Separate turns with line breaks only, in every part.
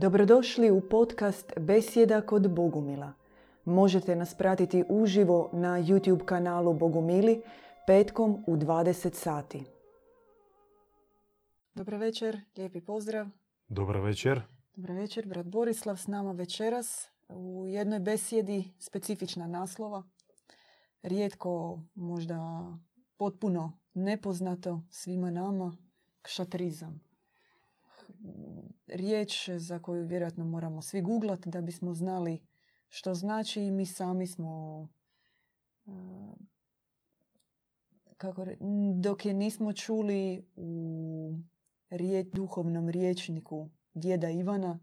Dobrodošli u podcast Besjeda kod Bogumila. Možete nas pratiti uživo na YouTube kanalu Bogumili petkom u 20 sati. Dobro večer, lijepi pozdrav.
Dobro večer.
Dobro večer, brat Borislav s nama večeras u jednoj besjedi specifična naslova. Rijetko, možda potpuno nepoznato svima nama, kšatrizam. Riječ za koju vjerojatno moramo svi googlati da bismo znali što znači i mi sami smo e, kako re- dok je nismo čuli u rije, duhovnom riječniku djeda Ivana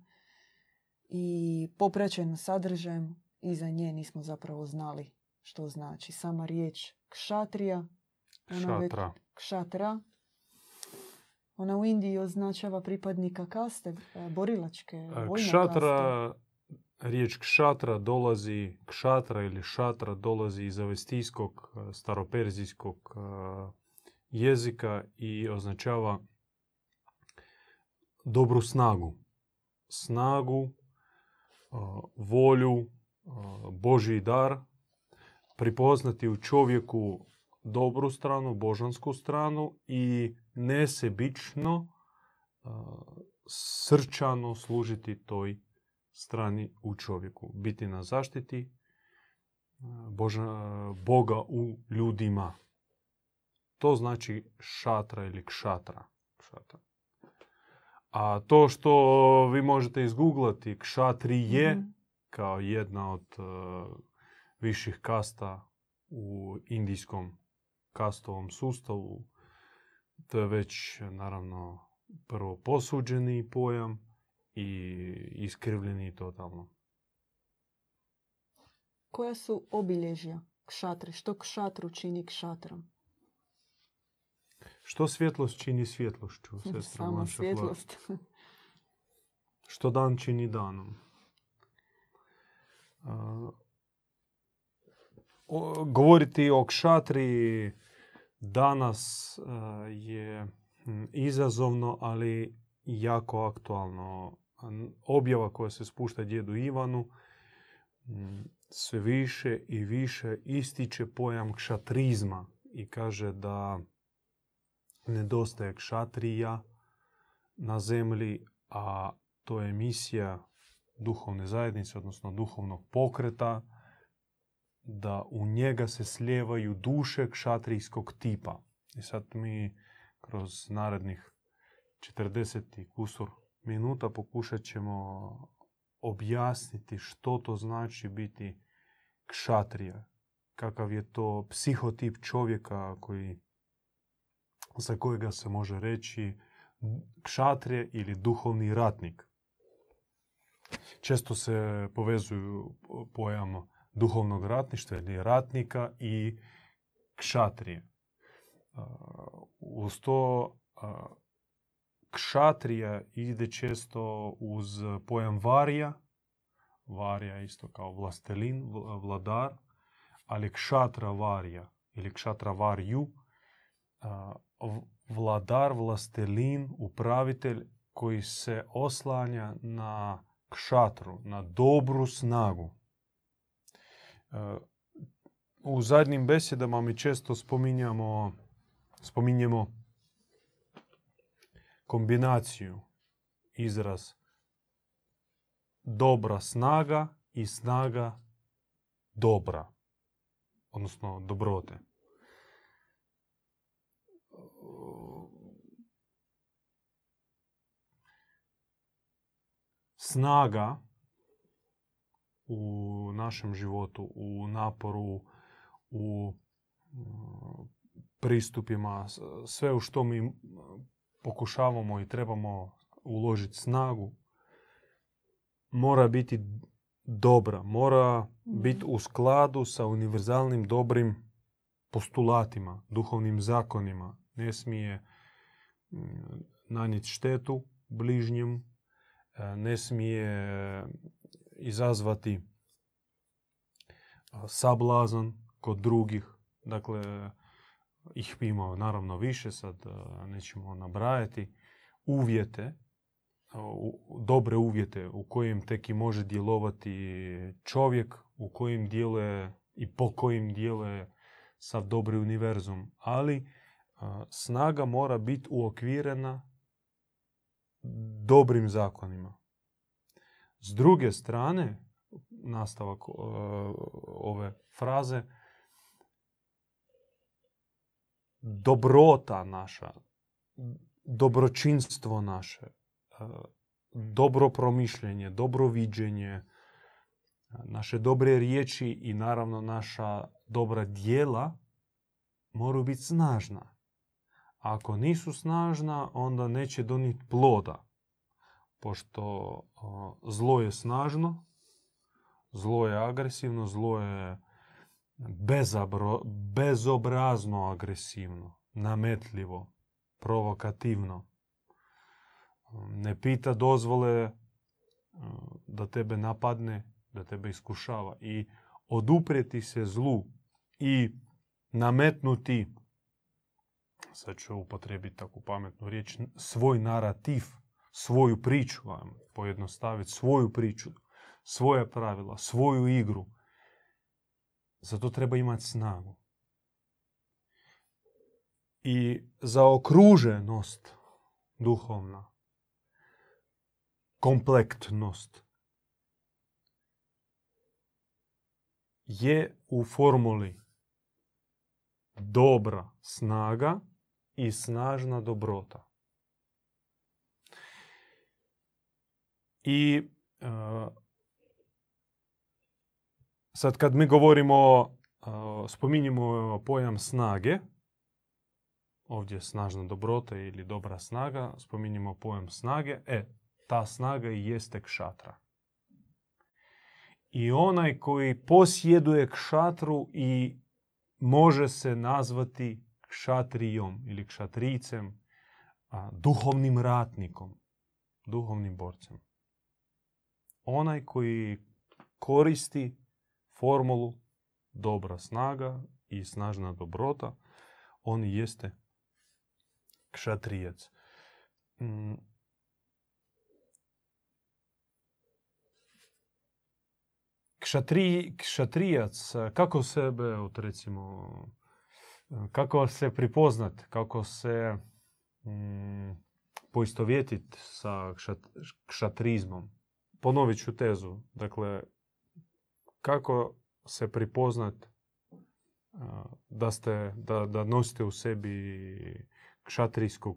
i popraćeno sadržajem, iza nje nismo zapravo znali što znači. Sama riječ kšatrija, ona već-
Šatra.
kšatra, ona u Indiji označava pripadnika kaste, e, borilačke, vojne kaste.
Kšatra, riječ kšatra dolazi, kšatra ili šatra dolazi iz avestijskog, e, staroperzijskog e, jezika i označava dobru snagu. Snagu, volju, Božji dar, pripoznati u čovjeku dobru stranu, božansku stranu i nesebično, srčano služiti toj strani u čovjeku. Biti na zaštiti Boža, Boga u ljudima. To znači šatra ili kšatra. kšatra. A to što vi možete izgooglati, kšatrije,
Mhm.
kao jedna od e, viših kasta u indijskom kastovom sustavu. To je već naravno prvo posuđeni pojam i iskrivljeni totalno.
Koja su obilježja kšatre? Što kšatru čini kšatrom?
Što svjetlost čini svjetlošću, sestra Fla?
svjetlost.
Što dan čini danom. A, o- govoriti o kšatri danas a, je mm, izazovno, ali jako aktualno. Objava koja se spušta djedu Ivanu mm, sve više i više ističe pojam kšatrizma i kaže da nedostaje kšatrija na zemlji, a to je misija duhovne zajednice, odnosno duhovnog pokreta, da u njega se slijevaju duše kšatrijskog tipa. I sad mi kroz narednih 40 i kusur minuta pokušat ćemo objasniti što to znači biti kšatrija. Kakav je to psihotip čovjeka koji, za kojega se može reći kšatrije ili duhovni ratnik. Često se povezuju pojam duhovnog ratništva ili ratnika i kšatrije. Uz to kšatrija ide često uz pojam varija. Varija isto kao vlastelin, vl- vladar, ali kšatra varija ili kšatra varju, vladar, vlastelin, upravitelj koji se oslanja na kšatru, na dobru snagu. E, U zadnjim besjedama mi često spominjamo, spominjemo kombinaciju izraz dobra snaga i snaga dobra, odnosno dobrote. Snaga u našem životu, u naporu, u mm, pristupima, sve u što mi pokušavamo i trebamo uložiti snagu, mora biti dobra, mora biti u skladu sa univerzalnim dobrim postulatima, duhovnim zakonima. Ne smije nanijeti štetu bližnjem, e, ne smije izazvati sablazan kod drugih. Dakle, ih ima naravno više, sad nećemo nabrajati. Uvjete dobre uvjete u kojim tek i može djelovati čovjek, u kojim djeluje i po kojim djeluje sav dobri univerzum. Ali snaga mora biti uokvirena dobrim zakonima. S druge strane, nastavak ove fraze, dobrota naša, dobročinstvo naše, dobro promišljenje, dobro viđenje, naše dobre riječi i naravno naša dobra dijela moraju biti snažna. Ako nisu snažna, onda neće doniti ploda. Pošto zlo je snažno, zlo je agresivno, zlo je bezabro, bezobrazno agresivno, nametljivo, provokativno. Ne pita dozvole da tebe napadne, da tebe iskušava. I oduprijeti se zlu i nametnuti, sad ću upotrebiti takvu pametnu riječ, svoj narativ, svoju priču, pojednostaviti svoju priču, svoje pravila, svoju igru. Zato treba imati snagu. I zaokruženost duhovna, komplektnost je u formuli dobra snaga i snažna dobrota. I sad kad mi govorimo, spominjemo pojam snage, ovdje snažna dobrota ili dobra snaga, spominjemo pojam snage, e, ta snaga i jeste kšatra. I onaj koji posjeduje kšatru i može se nazvati kšatrijom ili kšatricem, duhovnim ratnikom, duhovnim borcem. Onaj koji koristi formulu dobra snaga i snažna dobrota, on jeste kšatrijac. Mm. Kšatri, kšatrijac, kako sebe, recimo, kako se pripoznat, kako se mm, poistovjetiti sa kšatrizmom. Ponovit ću tezu. Dakle, kako se pripoznat da, ste, da, da nosite u sebi kšatrijskog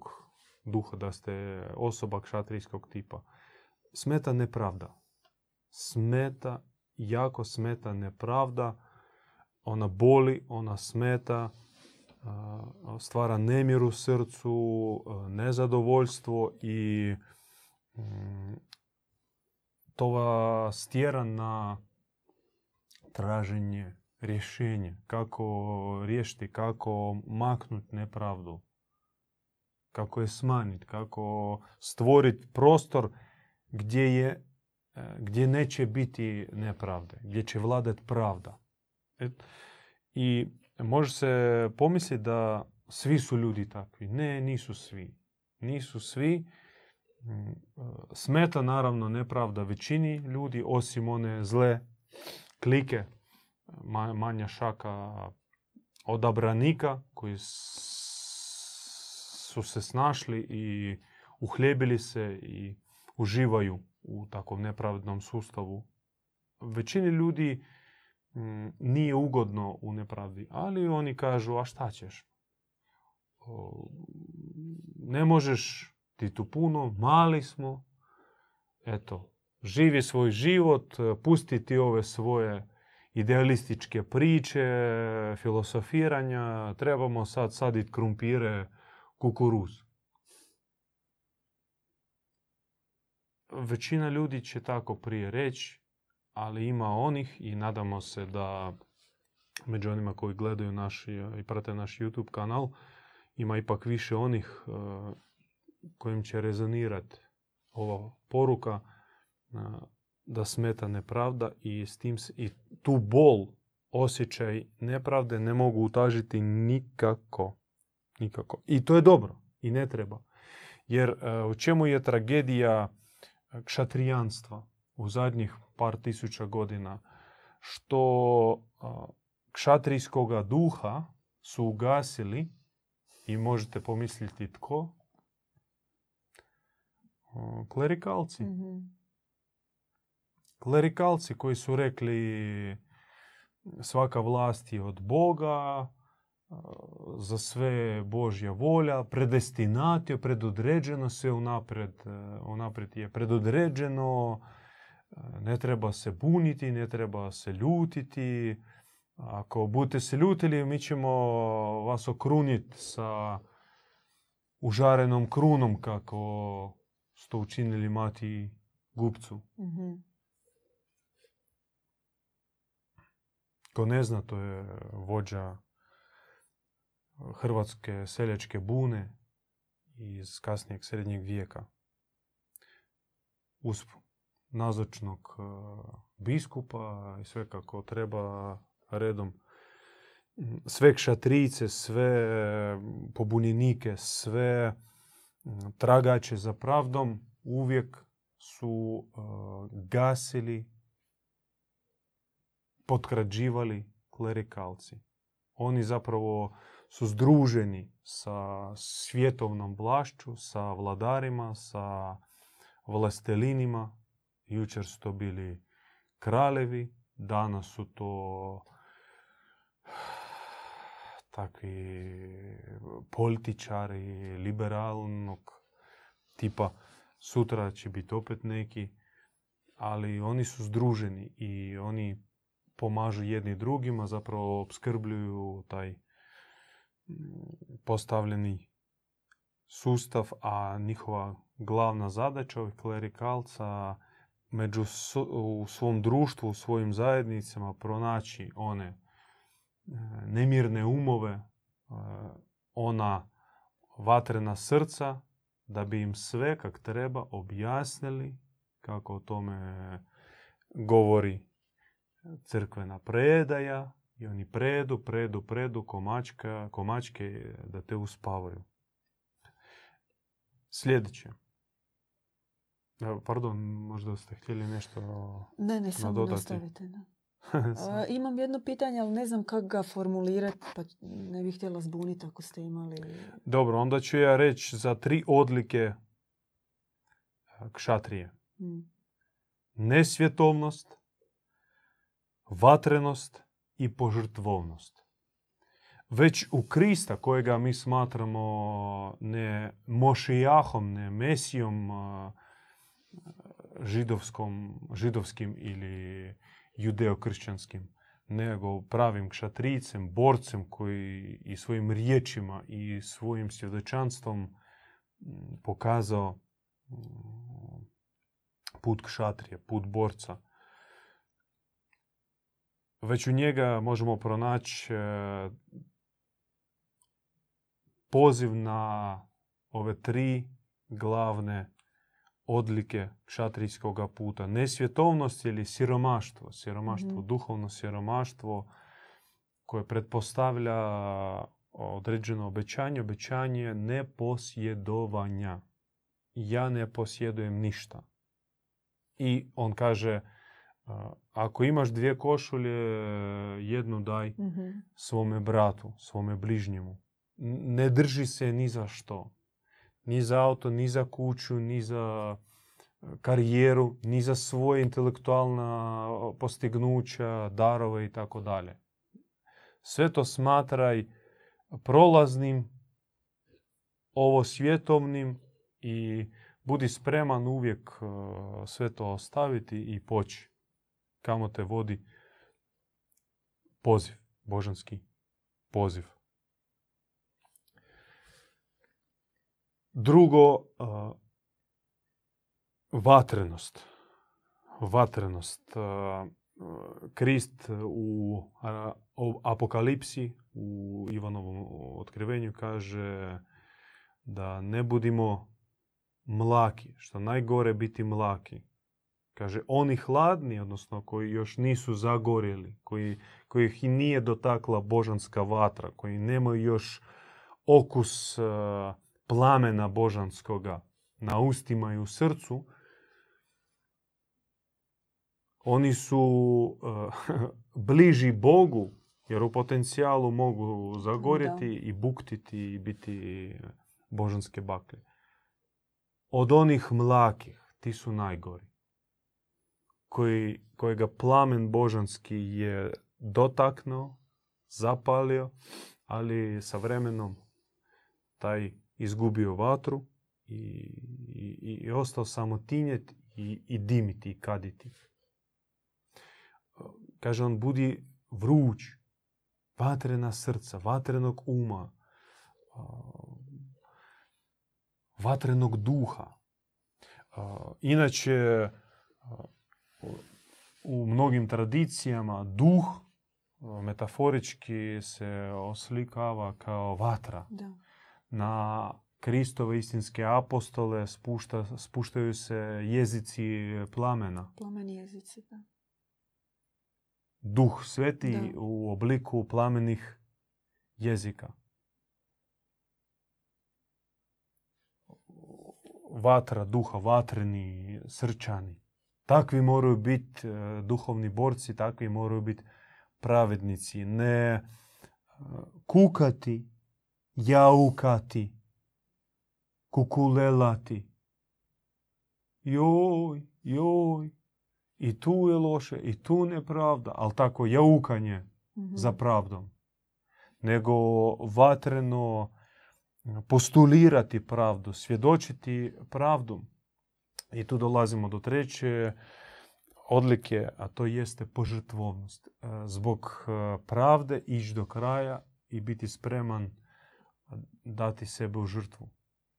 duha, da ste osoba kšatrijskog tipa. Smeta nepravda. Smeta, jako smeta nepravda. Ona boli, ona smeta, stvara nemir u srcu, nezadovoljstvo i mm, to vas stjera na traženje rješenje, kako riješiti, kako maknuti nepravdu kako je smanjiti, kako stvoriti prostor gdje, je, gdje neće biti nepravde, gdje će vladati pravda. I može se pomisliti da svi su ljudi takvi. Ne, nisu svi. Nisu svi. Mm, e, smeta naravno nepravda većini ljudi, osim one zle klike, manja šaka odabranika koji su se snašli i uhljebili se i uživaju u takvom nepravednom sustavu. Većini ljudi mm, nije ugodno u nepravdi, ali oni kažu, a šta ćeš? Ne možeš ti tu puno, mali smo, eto, živi svoj život, pusti ti ove svoje idealističke priče, filosofiranja, trebamo sad saditi krumpire kukuruz. Većina ljudi će tako prije reći, ali ima onih i nadamo se da među onima koji gledaju naš i prate naš YouTube kanal, ima ipak više onih e, kojim će rezonirati ova poruka e, da smeta nepravda i, s tim, i tu bol, osjećaj nepravde ne mogu utažiti nikako. Nikako. I to je dobro. I ne treba. Jer e, u čemu je tragedija kšatrijanstva u zadnjih par tisuća godina, što kšatrijskoga duha su ugasili i možete pomisliti tko? Klerikalci.
Mhm.
Klerikalci koji su rekli svaka vlast je od Boga, za sve Božja volja, predestinatio, predodređeno sve unaprijed, e, unaprijed je predodređeno, e, ne treba se buniti, ne treba se ljutiti. Ako budete se ljutili, mi ćemo vas okruniti sa užarenom krunom kako ste učinili mati gupcu.
Mhm.
Ko ne zna, to je vođa hrvatske seljačke bune iz kasnijeg srednjeg vijeka. Uz nazočnog e, biskupa i sve kako treba redom. Sve kšatrice, sve pobunjenike, sve tragače za pravdom uvijek su e, gasili, potkrađivali klerikalci. Oni zapravo su združeni sa svjetovnom vlašću, sa vladarima, sa vlastelinima. Jučer su to bili kraljevi, danas su to takvi političari liberalnog tipa. Sutra će biti opet neki, ali oni su združeni i oni pomažu jedni drugima, zapravo obskrbljuju taj mm, postavljeni sustav, a njihova glavna zadaća ovih klerikalca među u svom društvu, u svojim zajednicama pronaći one nemirne umove, e, ona vatrena srca, da bi im sve kak treba objasnili kako o tome govori crkvena predaja i oni predu, predu, predu komačka, komačke da te uspavaju. Sljedeće. Pardon, možda ste htjeli nešto
Ne, ne, samo nastavite. Da. A, imam jedno pitanje, ali ne znam kako ga formulirati, pa ne bih htjela zbuniti ako ste imali...
Dobro, onda ću ja reći za tri odlike e, kšatrije.
Mm.
Nesvjetovnost, vatrenost i požrtvovnost. Već u Krista, kojega mi smatramo ne Mošijahom, ne Mesijom a, židovskom, židovskim ili judeokršćanskim, nego pravim kšatricem, borcem koji i svojim riječima i svojim svjedočanstvom m, pokazao m, put kšatrije, put borca. Već u njega možemo pronaći e, poziv na ove tri glavne odlike kšatrijskog puta. Nesvjetovnost ili siromaštvo. Siromaštvo,
Mhm.
duhovno siromaštvo koje pretpostavlja određeno obećanje, obećanje neposjedovanja. Ja ne posjedujem ništa. I on kaže, ako imaš dvije košulje, jednu daj
Mhm.
svome bratu, svome bližnjemu. Ne drži se ni za što. Ni za auto, ni za kuću, ni za e, karijeru, ni za svoje intelektualna postignuća, darove i tako dalje. Sve to smatraj prolaznim, ovo svjetovnim i budi spreman uvijek e, sve to ostaviti i poći. Kamo te vodi poziv, božanski poziv. Drugo, vatrenost. Vatrenost. Krist u Apokalipsi, u Ivanovom otkrivenju kaže da ne budimo mlaki, što najgore biti mlaki. Kaže, oni hladni, odnosno koji još nisu zagorjeli, koji, kojih i nije dotakla božanska vatra, koji nemaju još okus e, plamena božanskoga na ustima i u srcu, Oni su eh, bliži Bogu, jer u potencijalu mogu zagorjeti i buktiti i biti božanske baklje. Od onih mlakih, ti su najgori. Koji, kojega plamen božanski je dotaknuo, zapalio, ali sa vremenom taj izgubio vatru i, i, i ostao samo tinjet i, i dimiti i kaditi. Kaže on, budi vruć, vatrena srca, vatrenog uma, vatrenog duha. Inače, u mnogim tradicijama duh metaforički se oslikava kao vatra.
Da.
Na Kristove istinske apostole spušta, spuštaju se jezici plamena.
Plamen jezici, da.
Duh sveti
Da.
u obliku plamenih jezika. Vatra duha, vatreni, srčani. Takvi moraju biti e, duhovni borci, takvi moraju biti pravednici. Ne e, kukati, jaukati, kukulelati. Joj, joj, i tu je loše, i tu nepravda, ali tako jaukanje
Mhm.
za pravdom. Nego vatreno postulirati pravdu, svjedočiti pravdu. I tu dolazimo do treće odlike, a to jeste požrtvovnost. E, Zbog e, pravde ići do kraja i biti spreman dati sebe u žrtvu.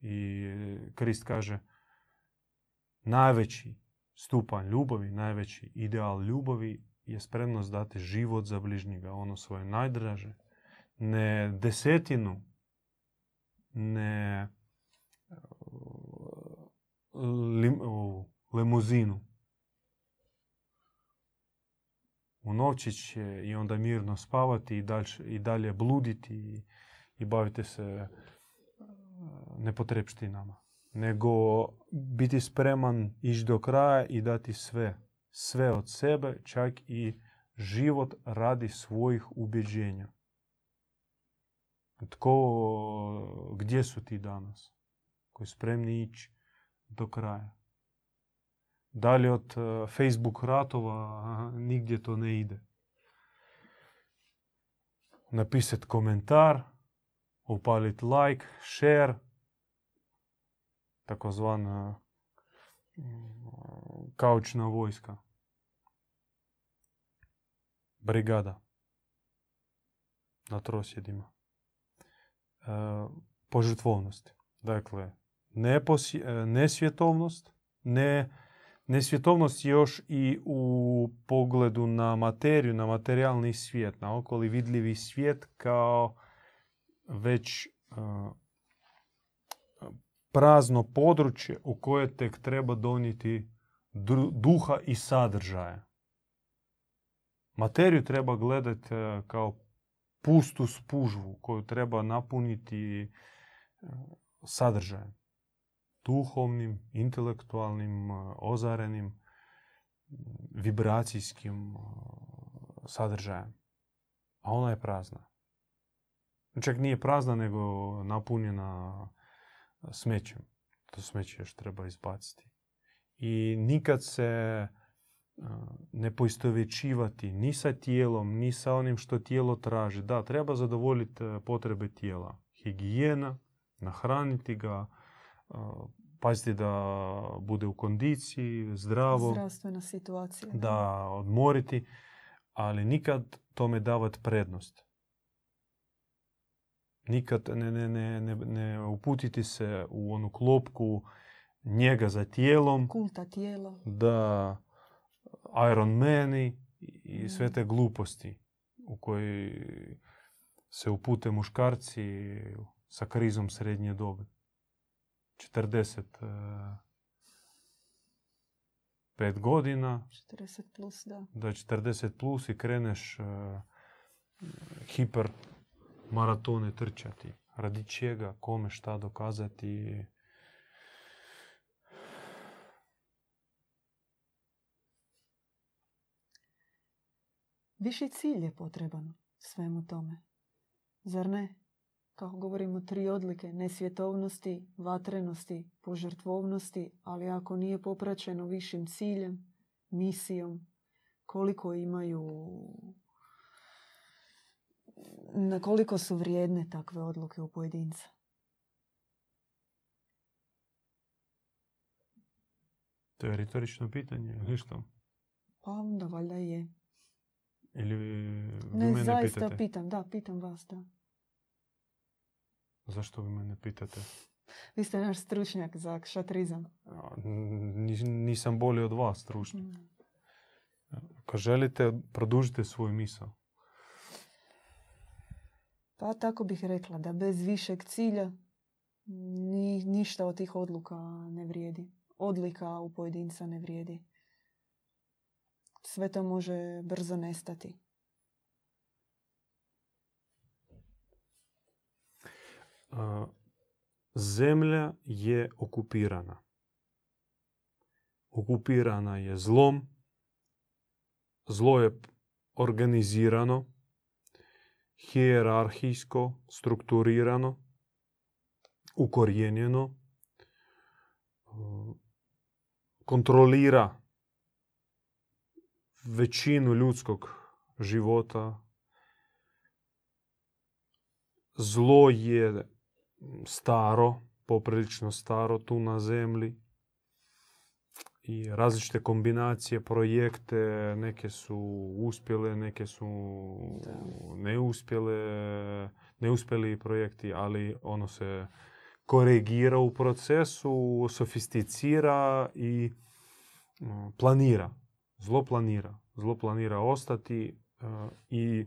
I Krist kaže najveći stupanj ljubavi, najveći ideal ljubavi je spremnost dati život za bližnjega, ono svoje najdraže. Ne desetinu, ne lim, ovu, lemuzinu. U novčić i onda mirno spavati i, dalje, i dalje bluditi i, i baviti se e, nepotrebštinama. Nego biti spreman ići do kraja i dati sve. Sve od sebe, čak i život radi svojih ubjeđenja. Tko, gdje su ti danas? Koji spremni ići do kraja. Dalje od e, Facebook ratova nigdje to ne ide. Napisati komentar, upaliti like, share, takozvana mm, kaučna vojska. Brigada na trosjedima. E, požrtvovnosti. Dakle, neposi- e, nesvjetovnost, ne, nesvjetovnost još i u pogledu na materiju, na materijalni svijet, na okoli vidljivi svijet kao već e, prazno područje u koje tek treba donijeti duha i sadržaja. Materiju treba gledati kao pustu spužvu koju treba napuniti sadržajem. Duhovnim, intelektualnim, ozarenim, vibracijskim sadržajem. A ona je prazna. Čak nije prazna, nego napunjena smećem. To smeće još treba izbaciti. I nikad se e, ne poistovjećivati ni sa tijelom, ni sa onim što tijelo traži. Da, treba zadovoljiti e, potrebe tijela. Higijena, nahraniti ga, e, paziti da bude u kondiciji, zdravo,
Zdravstvena situacija.
da odmoriti, ali nikad tome davati prednost. Nikad ne, ne, ne, ne, ne uputiti se u onu klopku njega za tijelom,
Kulta tijela.
da Iron Mani i sve
Mm.
te gluposti u koji se upute muškarci sa krizom srednje dobi. 40 eh, pet godina,
40 plus, da.
da 40 plus i kreneš eh, hiper maratone trčati. Radi čega, kome, šta dokazati.
Viši cilj je potreban svemu tome. Zar ne? Kako govorimo, tri odlike nesvjetovnosti, vatrenosti, požrtvovnosti, ali ako nije popraćeno višim ciljem, misijom, koliko imaju na koliko su vrijedne takve odluke u pojedinca.
To je retorično pitanje, ili što?
Pa onda valjda je.
Ili vi
Ne,
mene
zaista
pitate?
pitam, da, pitam vas, da.
Zašto vi mene pitate?
Vi ste naš stručnjak za kšatrizam.
Nisam bolji od vas, stručni.
Mm.
Ako želite, produžite svoju misao.
Pa tako bih rekla da bez višeg cilja ni, ništa od tih odluka ne vrijedi. Odlika u pojedinca ne vrijedi. Sve to može brzo nestati.
A, Zemlja je okupirana. Okupirana je zlom. Zlo je organizirano, hijerarhijsko, strukturirano, ukorijenjeno, kontrolira većinu ljudskog života. Zlo je staro, poprilično staro tu na zemlji. I različite kombinacije, projekte, neke su uspjele, neke su
Da.
neuspjele, neuspjeli projekti, ali ono se korigira u procesu, sofisticira i mm, planira. Zlo planira. Zlo planira ostati e, i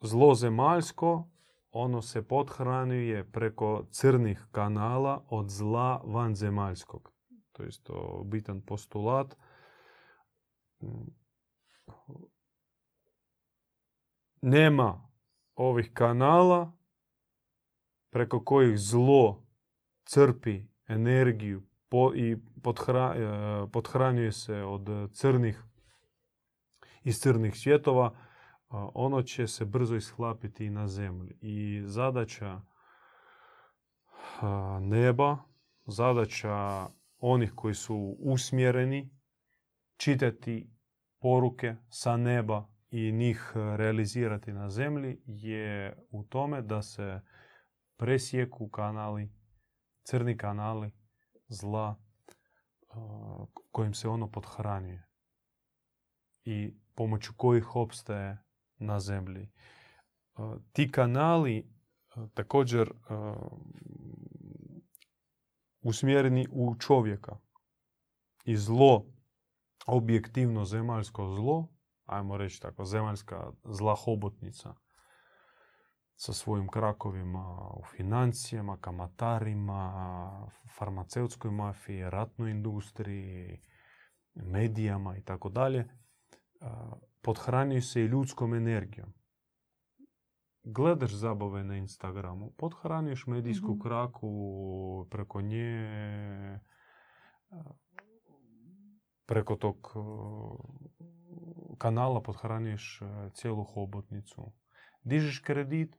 zlo zemaljsko ono se pothranjuje preko crnih kanala od zla vanzemaljskog. To je isto bitan postulat. Mm. Nema ovih kanala preko kojih zlo crpi energiju po- i pothra- e, pothranjuje se od crnih iz crnih svjetova, a, ono će se brzo ishlapiti i na zemlji. I zadaća a, neba, zadaća onih koji su usmjereni čitati poruke sa neba i njih realizirati na zemlji je u tome da se presjeku kanali, crni kanali zla kojim se ono podhranjuje i pomoću kojih opstaje na zemlji. Ti kanali također usmjereni u čovjeka. I zlo, objektivno zemaljsko zlo, ajmo reći tako, zemaljska zla hobotnica sa svojim krakovima u financijama, kamatarima, farmaceutskoj mafiji, ratnoj industriji, medijama i tako dalje, a, pothranjuju se i ljudskom energijom. Gledaš zabave na Instagramu, pothranjuješ medijsku
Mhm.
kraku preko nje, a, preko tog a, kanala pothranjuješ a, cijelu hobotnicu. Dižeš kredit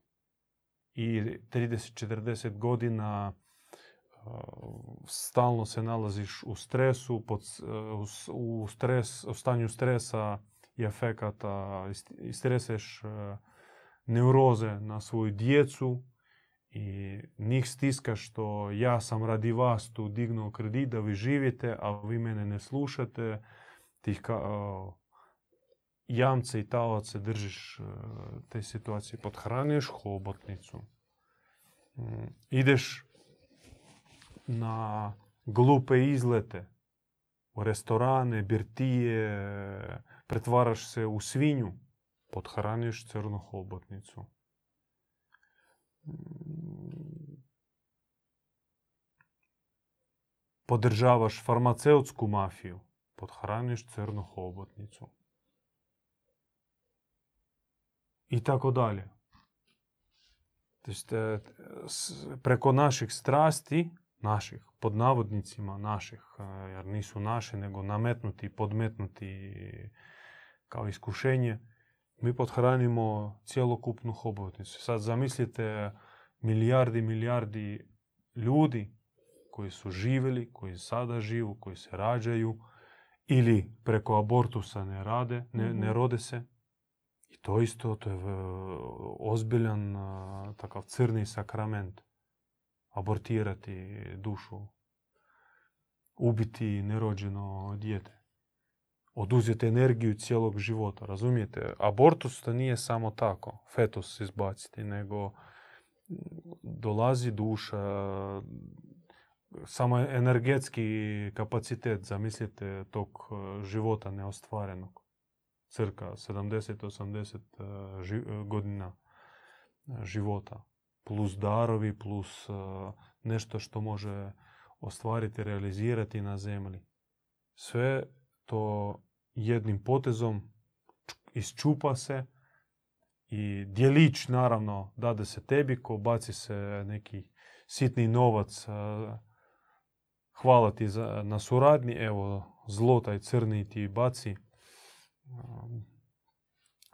i 30-40 godina stalno se nalaziš u stresu, pod, u, stres, u stanju stresa i efekata, i streseš e, neuroze na svoju djecu i njih stiskaš što ja sam radi vas tu dignuo kredit da vi živite, a vi mene ne slušate. Tih ka, a, jamce i taoce držiš e, te situacije, podhranjuješ hobotnicu. Mm, Ideš na glupe izlete, u restorane, birtije, pretvaraš se u svinju, podhranjuješ crnu hobotnicu. Podržavaš farmaceutsku mafiju, podhranjuješ crnu hobotnicu. I tako dalje. Preko naših strasti, naših, pod navodnicima naših, e, jer nisu naši, nego nametnuti, podmetnuti kao iskušenje, mi podhranimo cjelokupnu hobotnicu. Sad zamislite milijardi, milijardi ljudi koji su živjeli, koji sada živu, koji se rađaju ili preko abortusa ne rade, ne, ne
Mhm.
rode se. I to isto, to je ozbiljan takav crni sakrament. Abortirati dušu, ubiti nerođeno dijete, oduzeti energiju cijelog života, razumijete? Abortus to nije samo tako, fetus izbaciti, nego dolazi duša, samo energetski kapacitet, zamislite, tog e, života neostvarenog. Cirka 70-80 e, e, godina života. Plus darovi, plus nešto što može ostvariti, realizirati na zemlji. Sve to jednim potezom ču- isčupa se i dijelić naravno dade se tebi ko baci se neki sitni novac hvala ti za, na suradnji, evo zlo taj crni ti baci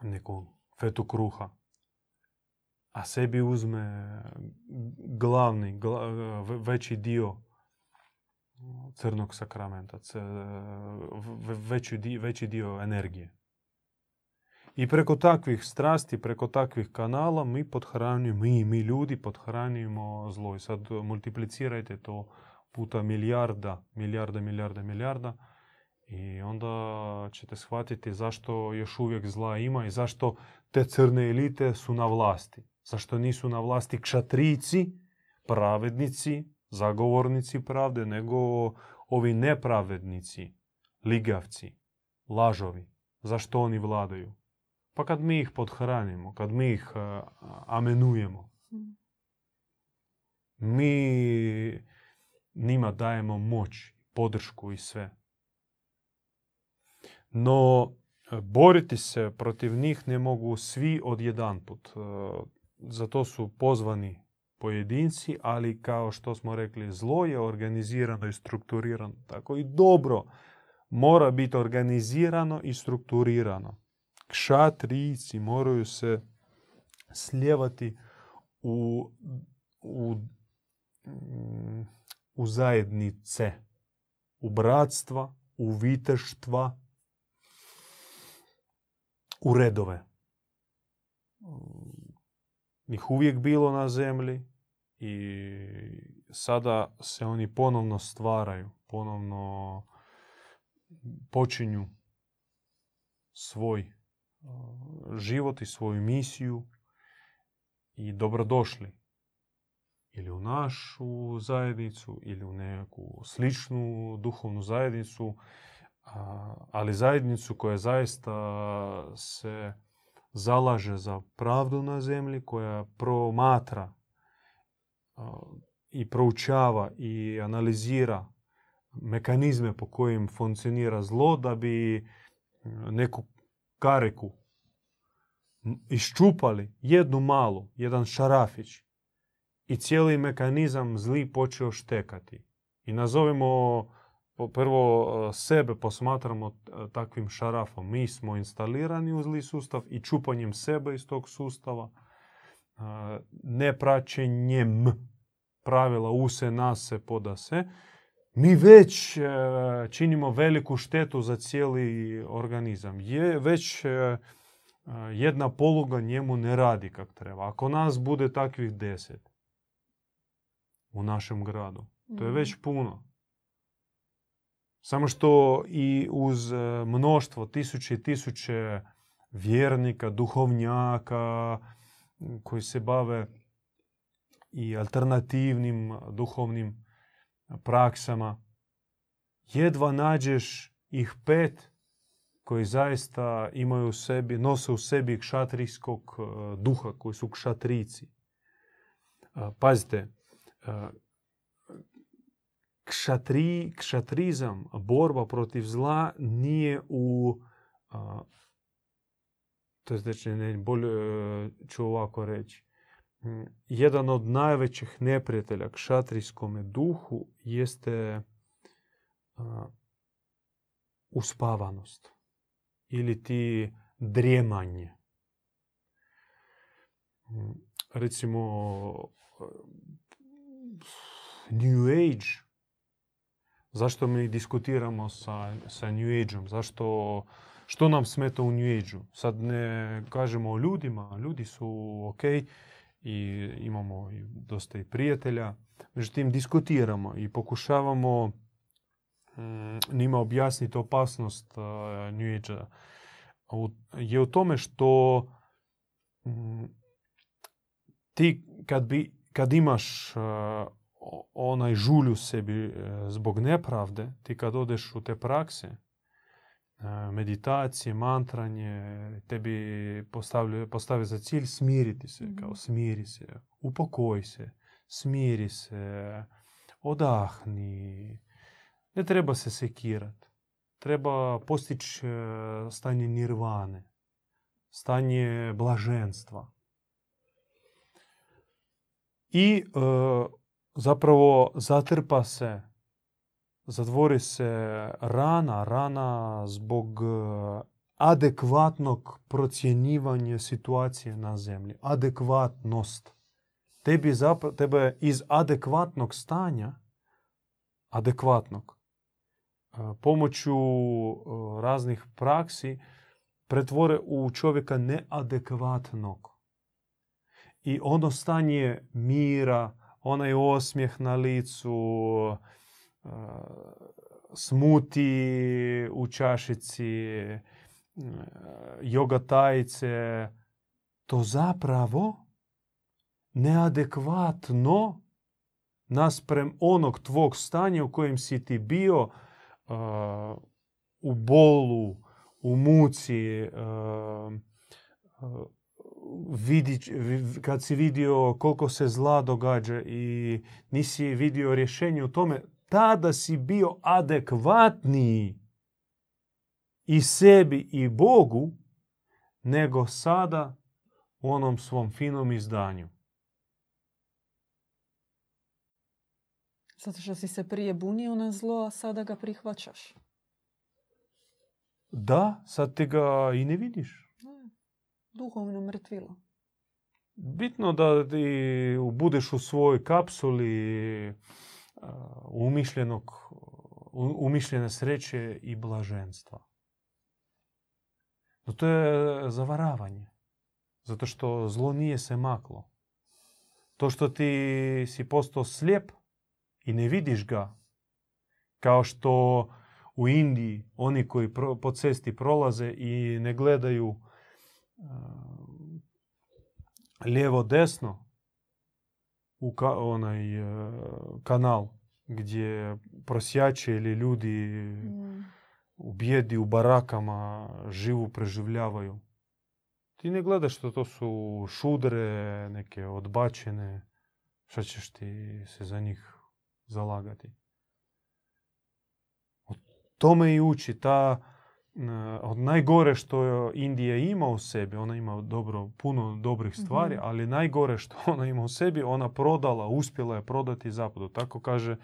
neku fetu kruha. A sebi uzme glavni, gla- ve- veći dio crnog sakramenta, veći dio, veći dio energije. I preko takvih strasti, preko takvih kanala mi podhranjujemo, mi, mi ljudi podhranjujemo zlo. I sad multiplicirajte to puta milijarda, milijarda, milijarda, milijarda. I onda ćete shvatiti zašto još uvijek zla ima i zašto te crne elite su na vlasti. Zašto nisu na vlasti kšatrici, pravednici, zagovornici pravde, nego ovi nepravednici, ligavci, lažovi. Zašto oni vladaju? Pa kad mi ih podhranimo, kad mi ih a, amenujemo, mi njima dajemo moć, podršku i sve. No, e, boriti se protiv njih ne mogu svi odjedanput. E, Zato su pozvani pojedinci, ali kao što smo rekli, zlo je organizirano i strukturirano. Tako i dobro mora biti organizirano i strukturirano. Kšatrici moraju se slijevati u, u, u zajednice, u bratstva, u viteštva, u redove. Ih uvijek bilo na zemlji i sada se oni ponovno stvaraju, ponovno počinju svoj uh, život i svoju misiju i dobrodošli. Ili u našu zajednicu ili u neku sličnu duhovnu zajednicu, ali zajednicu koja zaista se zalaže za pravdu na zemlji, koja promatra i proučava i analizira mekanizme po kojim funkcionira zlo da bi neku kariku m- iščupali jednu malu, jedan šarafić i cijeli mekanizam zli počeo štekati. I nazovimo prvo e, sebe posmatramo e, takvim šarafom. Mi smo instalirani u zli sustav i čupanjem sebe iz tog sustava, nepraćenjem pravila use, nase, podase, mi već e, činimo veliku štetu za cijeli organizam. Je već e, e, jedna poluga njemu ne radi kak treba. Ako nas bude takvih deset u našem gradu, to je
Mhm.
već puno. Samo što i uz mnoštvo, tisuće i tisuće vjernika, duhovnjaka koji se bave i alternativnim duhovnim praksama, jedva nađeš ih pet koji zaista imaju u sebi, nose u sebi kšatrijskog e, duha, koji su kšatrici. E, Pazite, e, kšatri, kšatrizam, borba protiv zla nije u to je znači ne, bolje e, ću ovako reći. Mm, Jedan od najvećih neprijatelja kšatrijskome duhu jeste a, uspavanost ili ti drijemanje. mm, recimo New Age, zašto mi diskutiramo sa, sa New Age-om, zašto, što nam smeta u New Age-u. Sad ne kažemo o ljudima, ljudi su ok i imamo i dosta i prijatelja, međutim diskutiramo i pokušavamo mm, njima objasniti opasnost uh, New Age-a. Je u tome što mm, ti kad, bi, kad imaš uh, onaj žulju sebi uh, zbog nepravde, ti kad odeš u te prakse, meditacije, mantranje, tebi postavi, postavi za cilj smiriti se,
Mhm.
kao smiri se, upokoj se, smiri se, odahni. Ne treba se sekirati. Treba postići e, stanje nirvane, stanje blaženstva. I e, zapravo zatrpa se, zatvori se rana, rana zbog e, adekvatnog procjenjivanja situacije na zemlji. Adekvatnost. Tebi tebe iz adekvatnog stanja, adekvatnog, e, pomoću e, raznih praksi pretvore u čovjeka neadekvatnog. I ono stanje mira, onaj osmijeh na licu, smuti u čašici, e, joga tajice, to zapravo neadekvatno nasprem onog tvog stanja u kojem si ti bio uh, u bolu, u muci, uh, uh, vidi- vi- kad si vidio koliko se zla događa i nisi vidio rješenje u tome, tada si bio adekvatniji i sebi i Bogu nego sada u onom svom finom izdanju.
Zato što si se prije bunio na zlo, a sada ga prihvaćaš.
Da, sad ti ga i ne vidiš.
Duhovno mrtvilo.
Bitno da ti budeš u svojoj kapsuli umišljenog, umišljene sreće i blaženstva. No to je zavaravanje. Zato što zlo nije se maklo. To što ti si postao slijep i ne vidiš ga, kao što u Indiji oni koji po cesti prolaze i ne gledaju uh, lijevo desno u ka- onaj kanal gdje prosjače ili ljudi
Mm.
u bijedi, u barakama živu preživljavaju. Ti ne gledaš što to su šudre, neke odbačene. Šta ćeš ti se za njih zalagati? O tome i uči ta od najgore što Indija ima u sebi, ona ima dobro, puno dobrih stvari,
Mhm.
ali najgore što ona ima u sebi, ona prodala, uspjela je prodati zapadu. Tako kaže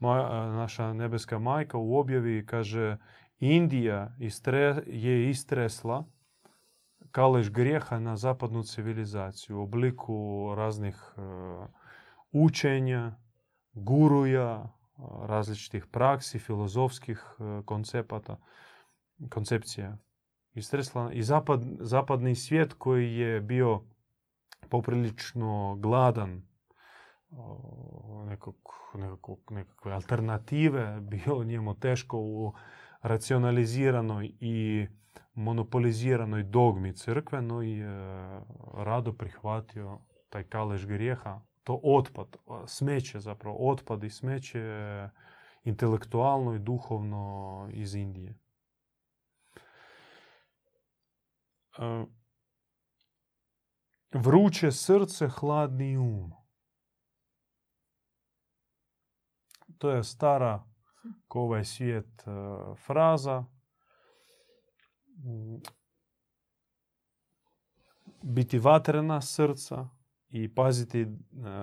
ma- naša nebeska majka u objavi, kaže Indija istre, je istresla kalež grijeha na zapadnu civilizaciju u obliku raznih e, učenja, guruja, e, različitih praksi, filozofskih e, koncepata, koncepcija. Istresla i zapad, zapadni svijet koji je bio poprilično gladan nekog, nekakvog, nekakve alternative, bio njemu teško u racionaliziranoj i monopoliziranoj dogmi crkvenoj e, rado prihvatio taj kalež grijeha, to otpad, smeće zapravo, otpad i smeće e, intelektualno i duhovno iz Indije. E, Vruće srce, hladni um. To je stara ko ovaj svijet fraza. Biti vatrena srca i paziti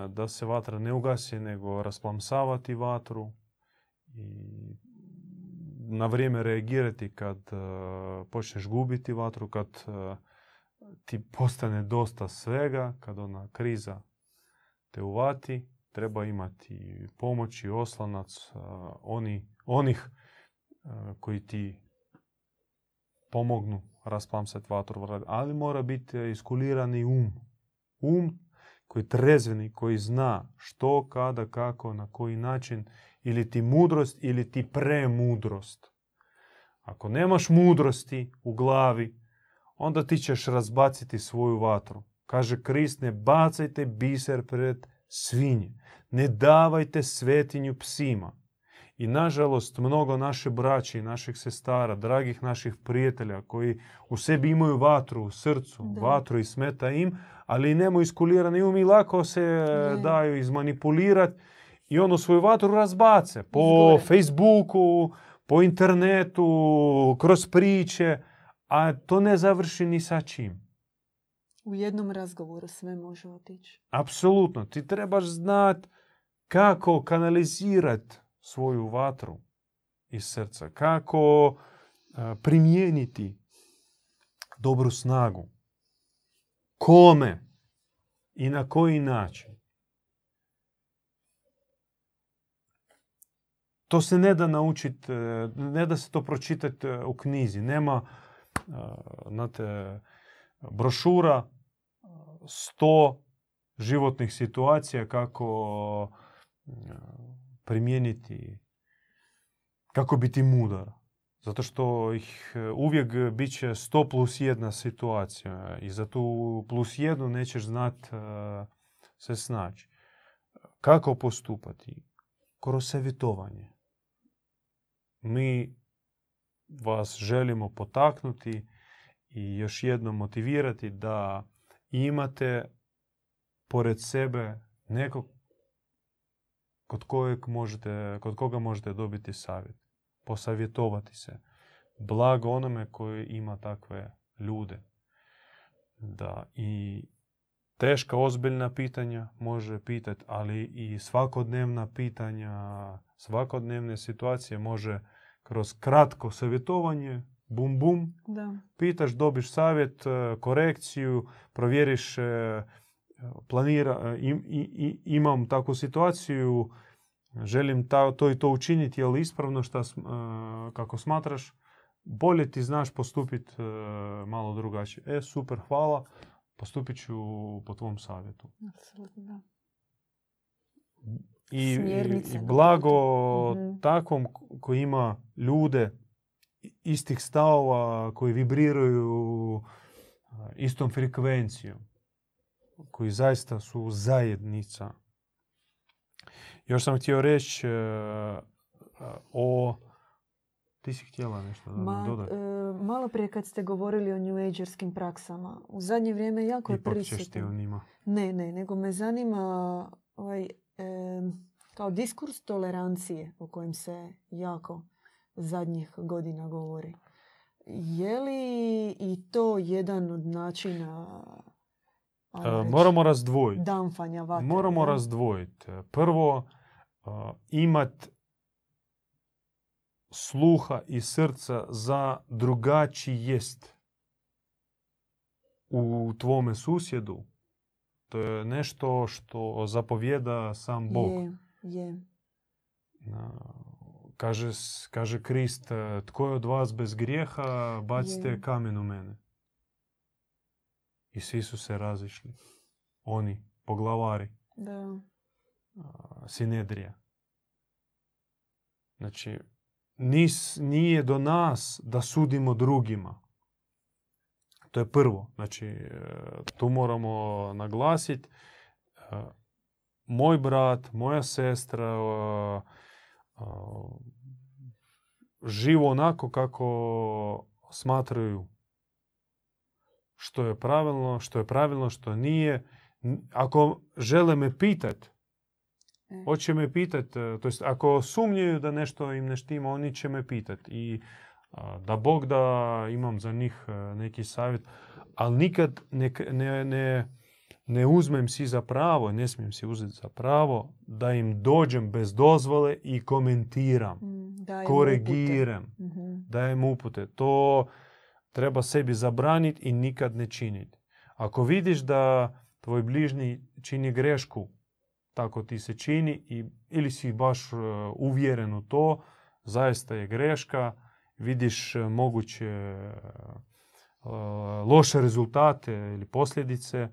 da se vatra ne ugasi, nego rasplamsavati vatru i na vrijeme reagirati kad e, počneš gubiti vatru, kad e, ti postane dosta svega, kad ona kriza te uvati, treba imati pomoć i oslanac oni, onih koji ti pomognu rasplamsati vatru, ali mora biti iskulirani um. Um koji je trezveni, koji zna što, kada, kako, na koji način, ili ti mudrost, ili ti premudrost. Ako nemaš mudrosti u glavi, onda ti ćeš razbaciti svoju vatru. Kaže Krist, ne bacajte biser pred svinje. Ne davajte svetinju psima. I nažalost, mnogo naše braće i naših sestara, dragih naših prijatelja koji u sebi imaju vatru u srcu, vatru i smeta im, ali nemaju iskulirani um i lako se daju izmanipulirati i ono svoju vatru razbace po Facebooku, po internetu, kroz priče, a to ne završi ni sa čim.
U jednom razgovoru sve može otići.
Apsolutno. Ti trebaš znat kako kanalizirati svoju vatru iz srca, kako primijeniti dobru snagu. Kome i na koji način. To se ne da naučiti, e, ne da se to pročitati e, u knjizi. Nema e, znate, brošura sto životnih situacija kako primijeniti, kako biti mudar. Zato što ih uvijek bit će sto plus jedna situacija i za tu plus jednu nećeš znat se snaći. Kako postupati? Kroz savjetovanje mi vas želimo potaknuti i još jednom motivirati da imate pored sebe nekog kod, kojeg možete, kod koga možete dobiti savjet, posavjetovati se. Blago onome koji ima takve ljude. Da i teška, ozbiljna pitanja može pitati, ali i svakodnevna pitanja, svakodnevne situacije može kroz kratko savjetovanje, bum bum,
da.
pitaš, dobiš savjet, e, korekciju, provjeriš, e, planira, e, i, imam takvu situaciju, želim to i to učiniti, je li ispravno šta, kako smatraš, bolje ti znaš postupiti malo drugačije. E, super, hvala, postupit ću po tvom savjetu.
Apsolutno, da.
I, i blago mm takvom koji ima ljude istih stavova koji vibriraju istom frekvencijom, koji zaista su zajednica. Još sam htio reći e, o... Ti si htjela nešto
Ma, dodati? E, malo prije kad ste govorili o New Agerskim praksama, u zadnje vrijeme jako je prisutno.
o njima.
Ne, ne, nego me zanima ovaj, kao diskurs tolerancije o kojem se jako zadnjih godina govori. Je li i to jedan od načina
e, moramo razdvojiti.
Damfanja vatre.
Moramo razdvojiti. Prvo, imat sluha i srca za drugačiji jest u tvome susjedu. To je nešto što zapovjeda sam Bog.
Je, je.
Kaže, kaže Krist, e, tko je od vas bez grijeha, bacite kamen u mene. I svi su se razišli. Oni, poglavari.
Da.
Sinedrija. Znači, nis, nije do nas da sudimo drugima. To je prvo. Znači, e, tu moramo naglasiti. E, moj brat, moja sestra živo onako kako smatraju što je pravilno, što je pravilno, što nije. Ako žele me pitat, e. hoće me pitat, e, to jest ako sumnjaju da nešto im ne štima, oni će me pitat. I da Bog da imam za njih e, neki savjet, ali nikad ne, ne, ne ne uzmem si za pravo, ne smijem si uzeti za pravo da im dođem bez dozvole i komentiram, mm, dajem koregiram, upute. Mhm. dajem upute. To treba sebi zabraniti i nikad ne činiti. Ako vidiš da tvoj bližnji čini grešku, tako ti se čini i, ili si baš e, uvjeren u to, zaista je greška, vidiš e, moguće e, loše rezultate ili posljedice,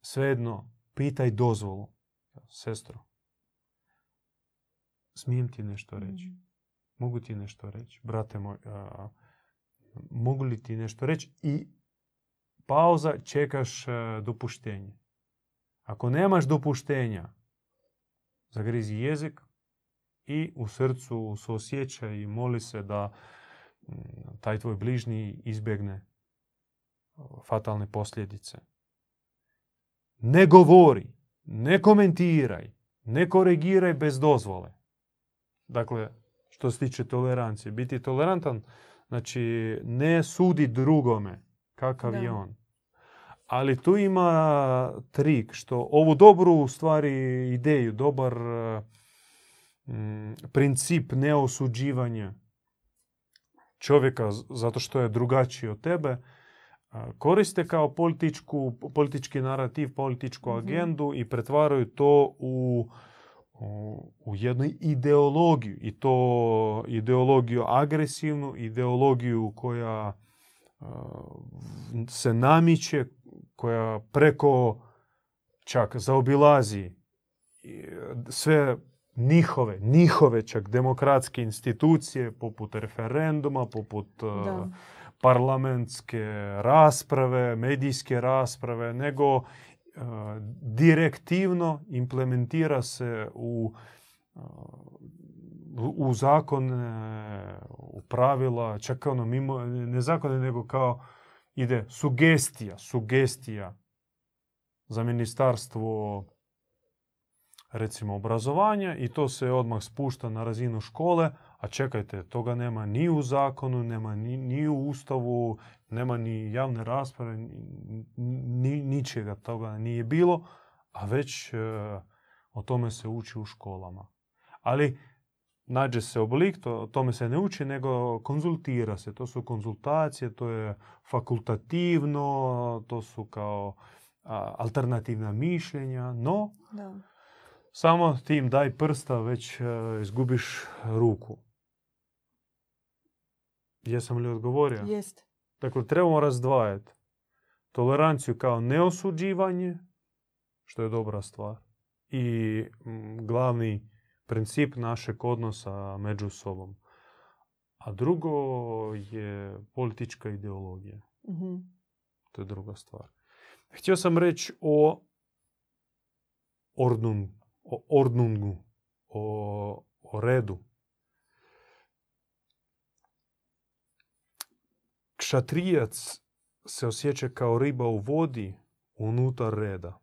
svejedno pitaj dozvolu. Sestro, smijem ti nešto reći?
Mhm.
Mogu ti nešto reći? Brate moj, a, mogu li ti nešto reći? I pauza, čekaš a, dopuštenje. Ako nemaš dopuštenja, zagrizi jezik i u srcu suosjećaj i moli se da mm, taj tvoj bližnji izbjegne fatalne posljedice. Ne govori, ne komentiraj, ne korigiraj bez dozvole. Dakle, što se tiče tolerancije. Biti tolerantan, znači ne sudi drugome kakav
Da.
je on. Ali tu ima trik što ovu dobru u stvari ideju, dobar e, mm, princip neosuđivanja čovjeka zato što je drugačiji od tebe, a, koriste kao političku, politički narativ, političku
Mhm.
agendu i pretvaraju to u, u, u jednu ideologiju. I to ideologiju agresivnu, ideologiju koja a, se namiče, koja preko čak zaobilazi i, sve njihove, njihove čak demokratske institucije poput referenduma, poput a,
Da.
parlamentske rasprave, medijske rasprave, nego e, direktivno implementira se u, e, u zakone, u pravila, čak ono mimo, ne zakone, nego kao ide sugestija, sugestija za ministarstvo recimo obrazovanja i to se odmah spušta na razinu škole, a čekajte, toga nema ni u zakonu, nema ni, ni u ustavu, nema ni javne rasprave, ni, ni- ničega toga nije bilo, a već e, o tome se uči u školama. Ali nađe se oblik, to, tome se ne uči, nego konzultira se. To su konzultacije, to je fakultativno, to su kao a, alternativna mišljenja, no
Da.
samo ti im daj prsta, već e, izgubiš ruku. Jesam li odgovorio?
Jest.
Dakle, trebamo razdvajati toleranciju kao neosuđivanje, što je dobra stvar, i mm, glavni princip našeg odnosa među sobom. A drugo je politička ideologija.
Mhm.
To je druga stvar. Htio sam reći o ordnung, o ordnungu, o, o redu. Kšatrijac se osjeća kao riba u vodi unutar reda.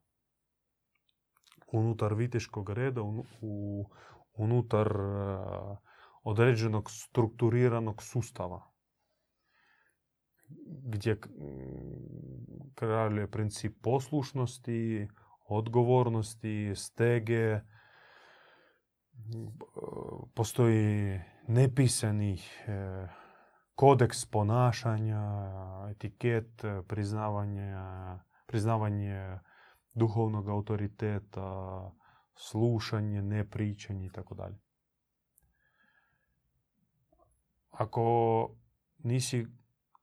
Unutar viteškog reda, unu- u, unutar eh, određenog strukturiranog sustava gdje kraljuje princip poslušnosti, odgovornosti, stege, postoji nepisani e, kodeks ponašanja, etiket, e, priznavanje, priznavanje duhovnog autoriteta, slušanje, nepričanje i tako dalje. Ako nisi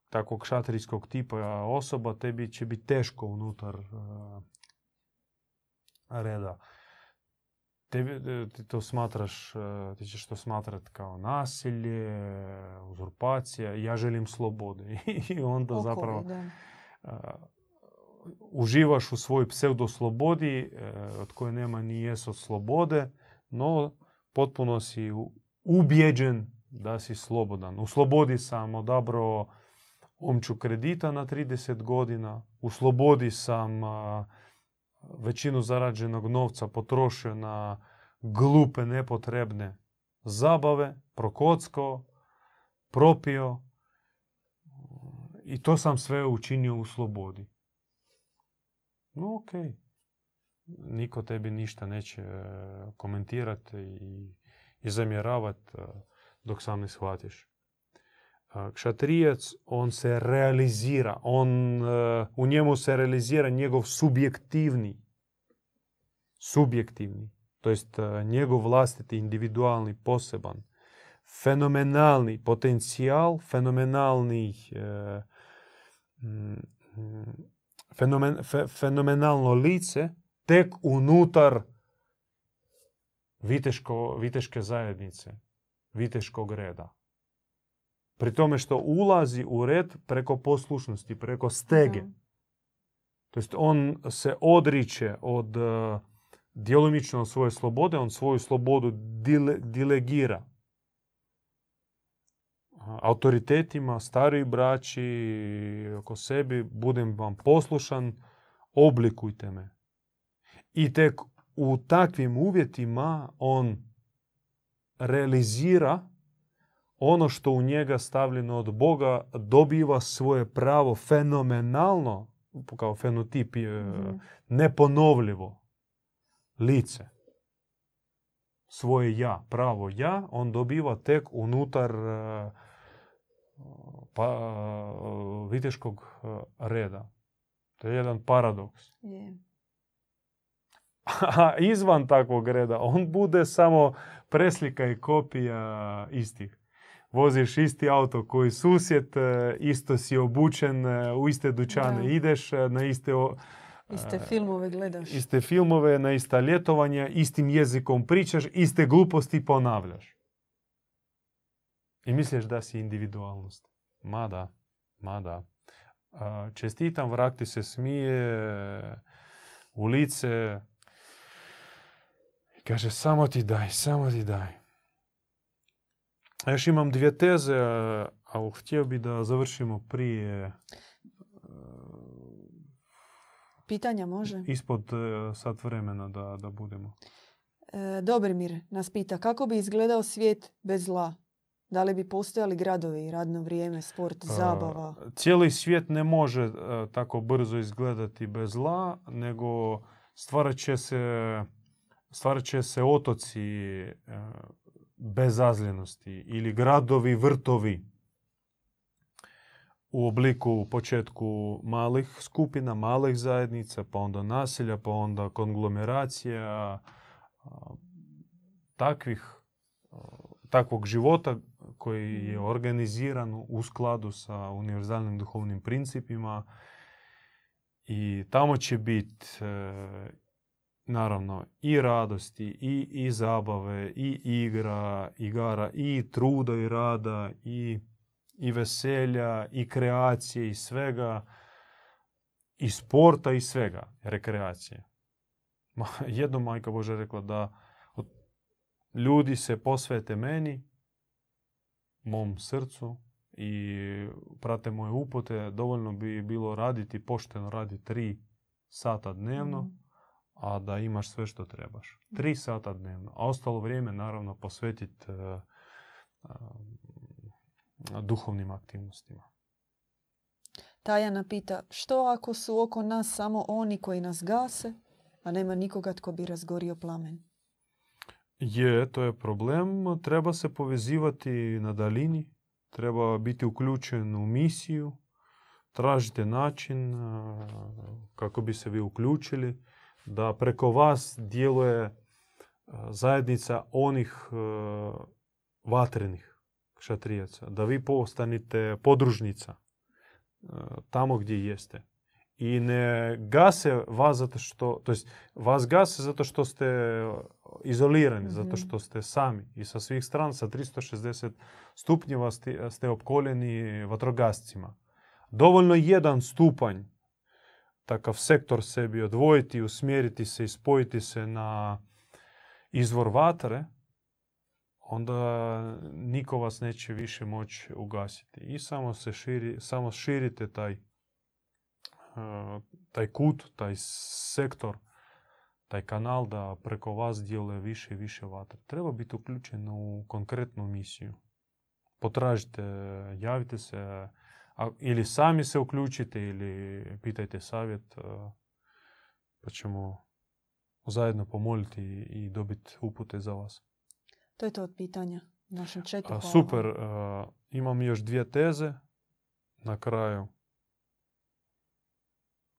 takvog šatrijskog tipa osoba, tebi će biti teško unutar uh, reda. Tebi, e, ti to smatraš, e, ti ćeš to smatrat kao nasilje, uzurpacija, ja želim slobode. I onda
Okovi,
zapravo
da.
a, uživaš u svojoj pseudoslobodi e, od koje nema ni jes od slobode, no potpuno si u- ubjeđen da si slobodan. U slobodi sam odabrao omču kredita na 30 godina, u slobodi sam većinu zarađenog novca potrošio na glupe, nepotrebne zabave, prokockao, propio i to sam sve učinio u slobodi. No ok. Niko tebi ništa neće e, komentirati i, i zamjeravati e, dok sam ne shvatiš. Kšatrijac, on se realizira. On, e, u njemu se realizira njegov subjektivni, subjektivni, to jest e, njegov vlastiti, individualni, poseban, fenomenalni potencijal, fenomenalni e, fenomen, fenomenalno lice tek unutar viteško, viteške zajednice, viteškog reda. Pri tome što ulazi u red preko poslušnosti, preko stege. To jest on se odriče od uh, djelomično svoje slobode, on svoju slobodu dile, dilegira autoritetima, stariji braći, oko sebi, budem vam poslušan, oblikujte me. I tek u takvim uvjetima on realizira ono što u njega stavljeno od Boga, dobiva svoje pravo fenomenalno, kao fenotip, mm neponovljivo lice. Svoje ja, pravo ja, on dobiva tek unutar pa, viteškog e, reda. To je jedan paradoks. A izvan takvog reda on bude samo preslika i kopija istih. Voziš isti auto koji susjed, e, isto si obučen, e, u iste dućane ideš, na iste...
Iste filmove gledaš.
Iste filmove, na ista ljetovanja, istim jezikom pričaš, iste gluposti ponavljaš. I misliš da si individualnost. Ma da, ma da. Čestitam, vrak ti se smije u lice. Kaže, samo ti daj, samo ti daj. Još imam dvije teze, ali htio bi da završimo prije...
Pitanja može?
Ispod e, sat vremena da, da budemo.
E, Dobrimir nas pita kako bi izgledao svijet bez zla? Da li bi postojali gradovi, radno vrijeme, sport, zabava?
Cijeli svijet ne može e, tako brzo izgledati bez zla, nego stvarat će se, stvarat će se otoci e, bezazljenosti ili gradovi vrtovi u obliku u početku malih skupina, malih zajednica, pa onda naselja, pa onda konglomeracija, takvih, takvog života koji je mhm. organiziran u skladu sa univerzalnim duhovnim principima i tamo će biti e, naravno i radosti i, i zabave i igra, igara i truda i rada i, i veselja i kreacije i svega i sporta i svega rekreacije. Jedno majka Boža rekla da ljudi se posvete meni mom srcu i prate moje upute, dovoljno bi bilo raditi, pošteno raditi tri sata dnevno, mhm. a da imaš sve što trebaš. Tri sata dnevno. A ostalo vrijeme naravno posvetiti uh, duhovnim aktivnostima.
Tajana pita, što ako su oko nas samo oni koji nas gase, a nema nikoga tko bi razgorio plamen?
Je, to je problem. Treba se povezivati na dalini, treba biti uključen u misiju, tražite način kako bi se vi uključili, da preko vas djeluje zajednica onih vatrenih šatrijaca, da vi postanite podružnica tamo gdje jeste. I ne gase vas zato što, to jest vas gase zato što ste izolirani, zato mhm. što ste sami i sa svih strana sa 360 stupnjeva ste, ste opkoljeni vatrogascima. Dovoljno jedan stupanj takav sektor sebi odvojiti, usmjeriti se i spojiti se na izvor vatre, onda niko vas neće više moći ugasiti. I samo se širi, samo širite taj taj kut, taj sektor, taj kanal da preko vas djeluje više i više vatre. Treba biti uključen u konkretnu misiju. Potražite, javite se, ili sami se uključite ili pitajte savjet, pa ćemo zajedno pomoliti i dobiti upute za vas.
To je to od pitanja. Našem četu
A,
hvala.
super, a, imam još dvije teze na kraju.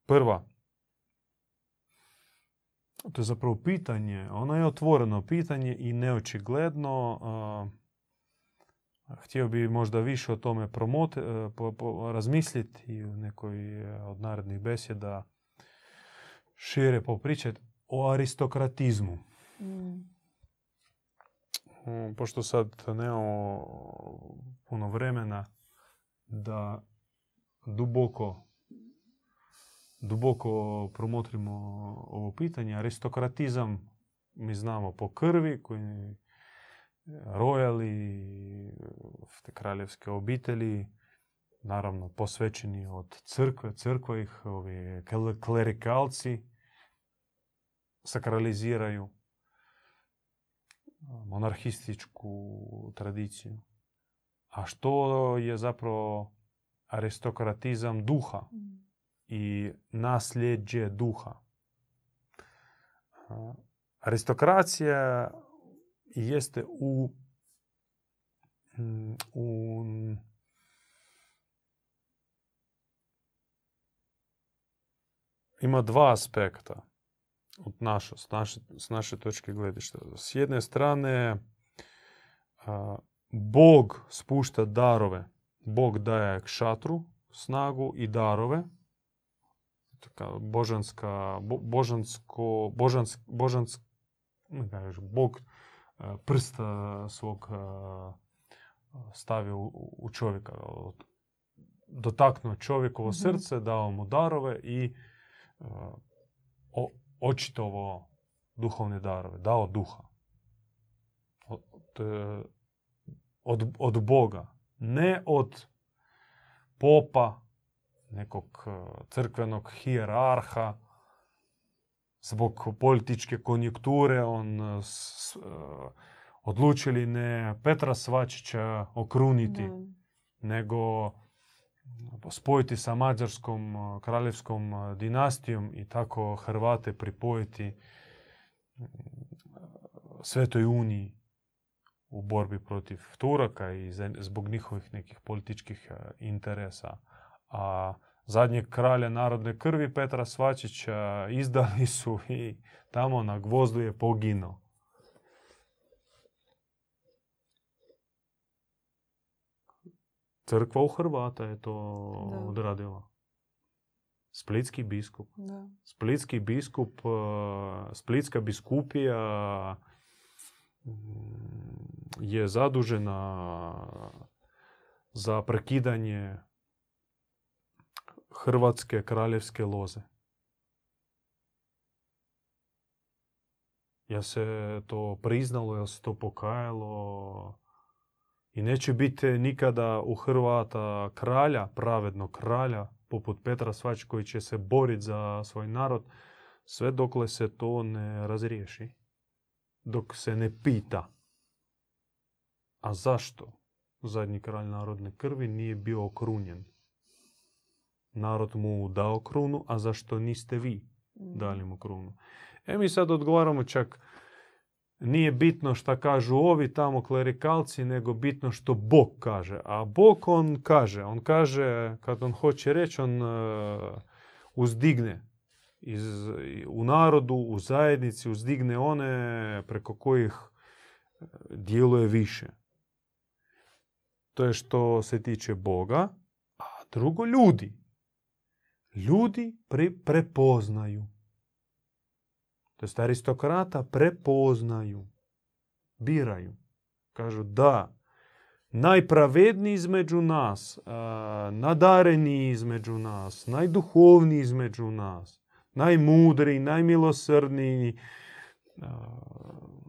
Prva, to je zapravo pitanje, ono je otvoreno pitanje i neočigledno. Htio bi možda više o tome promot, e, po, po, razmisliti i u nekoj e, od narednih besjeda šire popričati o aristokratizmu.
Mm.
Mm, Pošto sad nemamo puno vremena da duboko duboko promotrimo ovo pitanje. Aristokratizam mi znamo po krvi, koji rojali, te kraljevske obitelji, naravno posvećeni od crkve, crkva ih, ovi kle- klerikalci sakraliziraju monarhističku tradiciju. A što je zapravo aristokratizam duha
Mm.
I nasljeđe duha? Aristokracija jeste u, mm, u ima dva aspekta od naše, s, naše, s naše točke gledišta. S jedne strane, a, Bog spušta darove. Bog daje kšatru snagu i darove. Taka božanska, bo, božansko, božansk, božansk, ne kažeš, Bog prsta svog stavio u, u čovjeka. Dotaknuo čovjekovo
Mhm.
srce, dao mu darove i o, očitovo duhovne darove, dao duha. Od, od, od Boga, ne od popa, nekog e, crkvenog hijerarha, zbog političke konjunkture on e, s, e, odlučili ne Petra Svačića okruniti,
Da.
nego spojiti sa mađarskom kraljevskom dinastijom i tako Hrvate pripojiti Svetoj Uniji u borbi protiv Turaka i zbog njihovih nekih političkih interesa. A zadnjeg kralja narodne krvi Petra Svačića izdali su i tamo na gvozdu je poginuo. Crkva u Hrvata je to
Da.
odradila. Splitski biskup.
Da.
Splitski biskup, eh, Splitska biskupija mm, je zadužena za prekidanje Hrvatske kraljevske loze. Ja se to priznalo, ja se to pokajalo i neće biti nikada u Hrvata kralja, pravednog kralja, poput Petra Svać koji će se boriti za svoj narod, sve dokle se to ne razriješi. Dok se ne pita. A zašto zadnji kralj narodne krvi nije bio okrunjen? Narod mu dao krunu, a zašto niste vi
Mm.
dali mu krunu? E mi sad odgovaramo čak nije bitno šta kažu ovi tamo klerikalci, nego bitno što Bog kaže. A Bog on kaže, on kaže kad on hoće reći, on e, uzdigne iz, u narodu, u zajednici, uzdigne one preko kojih e, djeluje više. To je što se tiče Boga, a drugo ljudi. Ljudi pre- prepoznaju. To jest aristokrata prepoznaju, biraju. Kažu da, najpravedniji između nas, nadareni između nas, najduhovniji između nas, najmudriji, najmilosrdniji,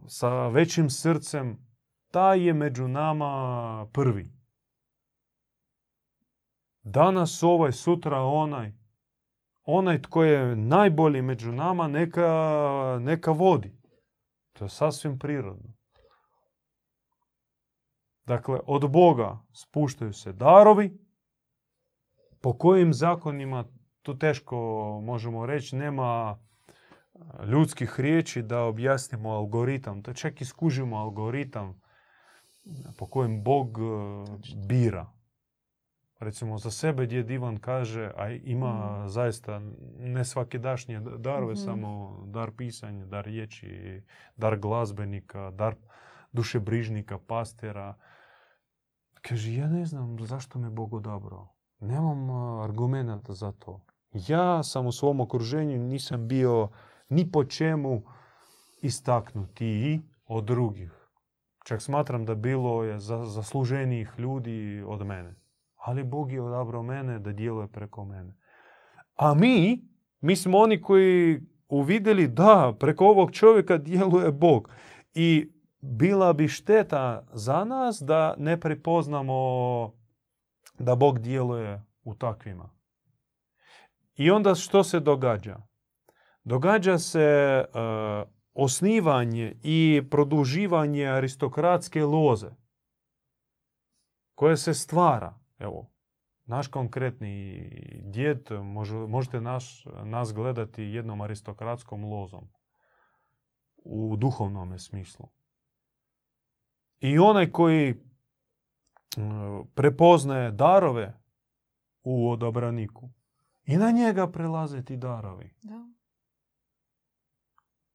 sa većim srcem, taj je među nama prvi. Danas ovaj, sutra onaj. Onaj tko je najbolji među nama, neka, neka vodi. To je sasvim prirodno. Dakle, od Boga spuštaju se darovi, po kojim zakonima, tu teško možemo reći, nema ljudskih riječi da objasnimo algoritam. To čak i skužimo algoritam po kojem Bog e, bira. Recimo za sebe djed Ivan kaže, a ima
Mhm.
zaista ne svakidašnje darove,
Mhm.
samo dar pisanja, dar riječi, dar glazbenika, dar dušebrižnika, pastera. Kaže, ja ne znam zašto me Bog odabrao. Nemam argumenta za to. Ja sam u svom okruženju nisam bio ni po čemu istaknuti od drugih. Čak smatram da bilo je za, zasluženijih ljudi od mene. Ali Bog je odabrao mene da djeluje preko mene. A mi, mi smo oni koji uvidjeli da preko ovog čovjeka djeluje Bog. I bila bi šteta za nas da ne prepoznamo da Bog djeluje u takvima. I onda što se događa? Događa se e, osnivanje i produživanje aristokratske loze koje se stvara. Evo, naš konkretni djed, može- možete naš, nas gledati jednom aristokratskom lozom u duhovnom smislu. I onaj koji e, prepoznaje darove u odabraniku, i na njega prelaze ti darovi.
Da.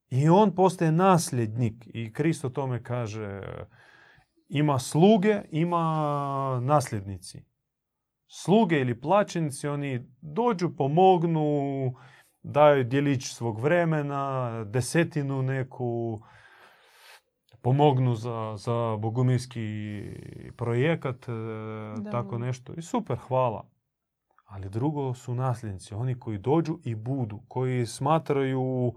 I on postaje nasljednik. I Kristo tome kaže, ima sluge, ima nasljednici. Sluge ili plaćenici, oni dođu, pomognu, daju djelić svog vremena, desetinu neku, pomognu za, za bogumirski projekat, e,
Da.
tako nešto. I super, hvala. Ali drugo su nasljednici, oni koji dođu i budu, koji smatraju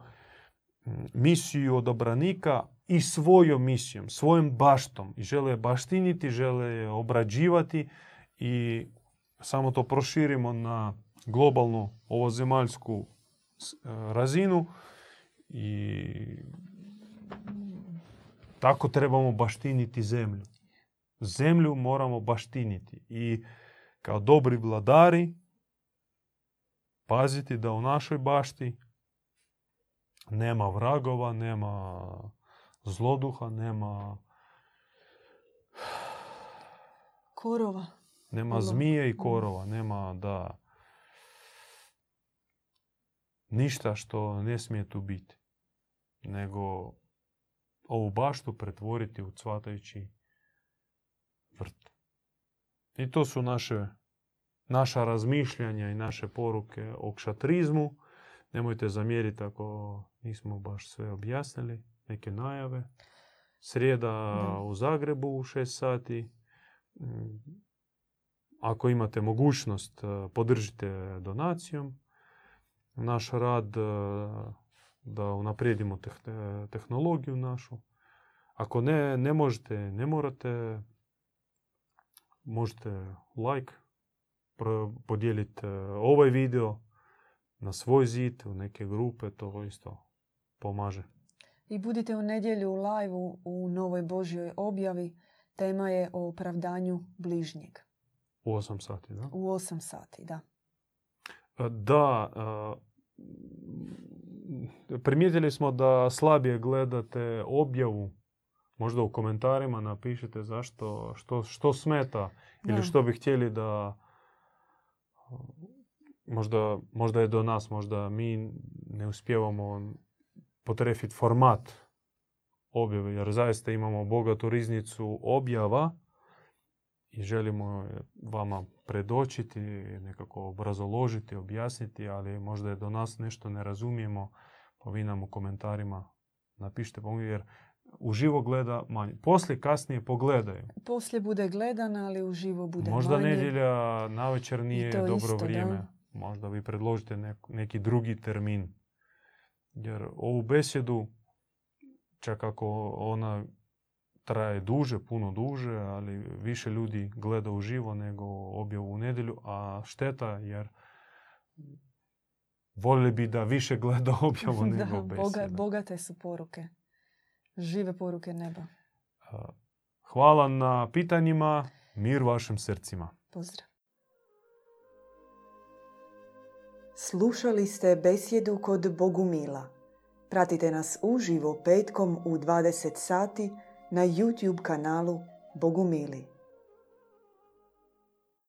misiju odobranika i svojom misijom, svojom baštom. I žele baštiniti, žele obrađivati i samo to proširimo na globalnu ovozemaljsku e, razinu i tako trebamo baštiniti zemlju. Zemlju moramo baštiniti i kao dobri vladari paziti da u našoj bašti nema vragova, nema zloduha, nema,
Korova.
Nema
Vrlo.
zmije i
Mm.
korova, nema da ništa što ne smije tu biti, nego ovu baštu pretvoriti u cvatajući vrt. I to su naše, naša razmišljanja i naše poruke o kšatrizmu. Nemojte zamjeriti ako nismo baš sve objasnili, neke najave. Srijeda
Da.
u Zagrebu u 6 sati. Ako imate mogućnost, eh, podržite donacijom naš rad eh, da unaprijedimo teh- tehnologiju našu. Ako ne, ne možete, ne morate, možete like, podijeliti eh, ovaj video na svoj zid, u neke grupe, to isto pomaže.
I budite u nedjelju u live u Novoj Božjoj objavi. Tema je o opravdanju bližnjeg.
U 8 sati, da?
U 8 sati, da.
E, Da, e, primijetili smo da slabije gledate objavu. Možda u komentarima napišite zašto, što, što smeta ili
Da.
što bi htjeli da možda, možda je do nas, možda mi ne uspijevamo potrefiti format objave, jer zaista imamo bogatu riznicu objava i želimo vama predočiti, nekako obrazoložiti, objasniti, ali možda je do nas nešto ne razumijemo, pa vi nam u komentarima napišite, pomoći, jer uživo gleda manje. Poslije, kasnije pogledaju.
Poslije bude gledan, ali uživo bude
Možda
manje.
nedjelja navečer nije dobro
isto, da.
vrijeme. Možda vi predložite nek- neki drugi termin. Jer ovu besjedu, čak ako ona traje duže, puno duže, ali više ljudi gleda uživo nego objavu u nedjelju, a šteta jer voljeli bi da više gleda objavu nego
da, boga, bogate su poruke. Žive poruke neba.
Hvala na pitanjima, mir vašim srcima.
Pozdrav.
Slušali ste besjedu kod Bogumila. Pratite nas uživo petkom u 20 sati na YouTube kanalu
Bogumili.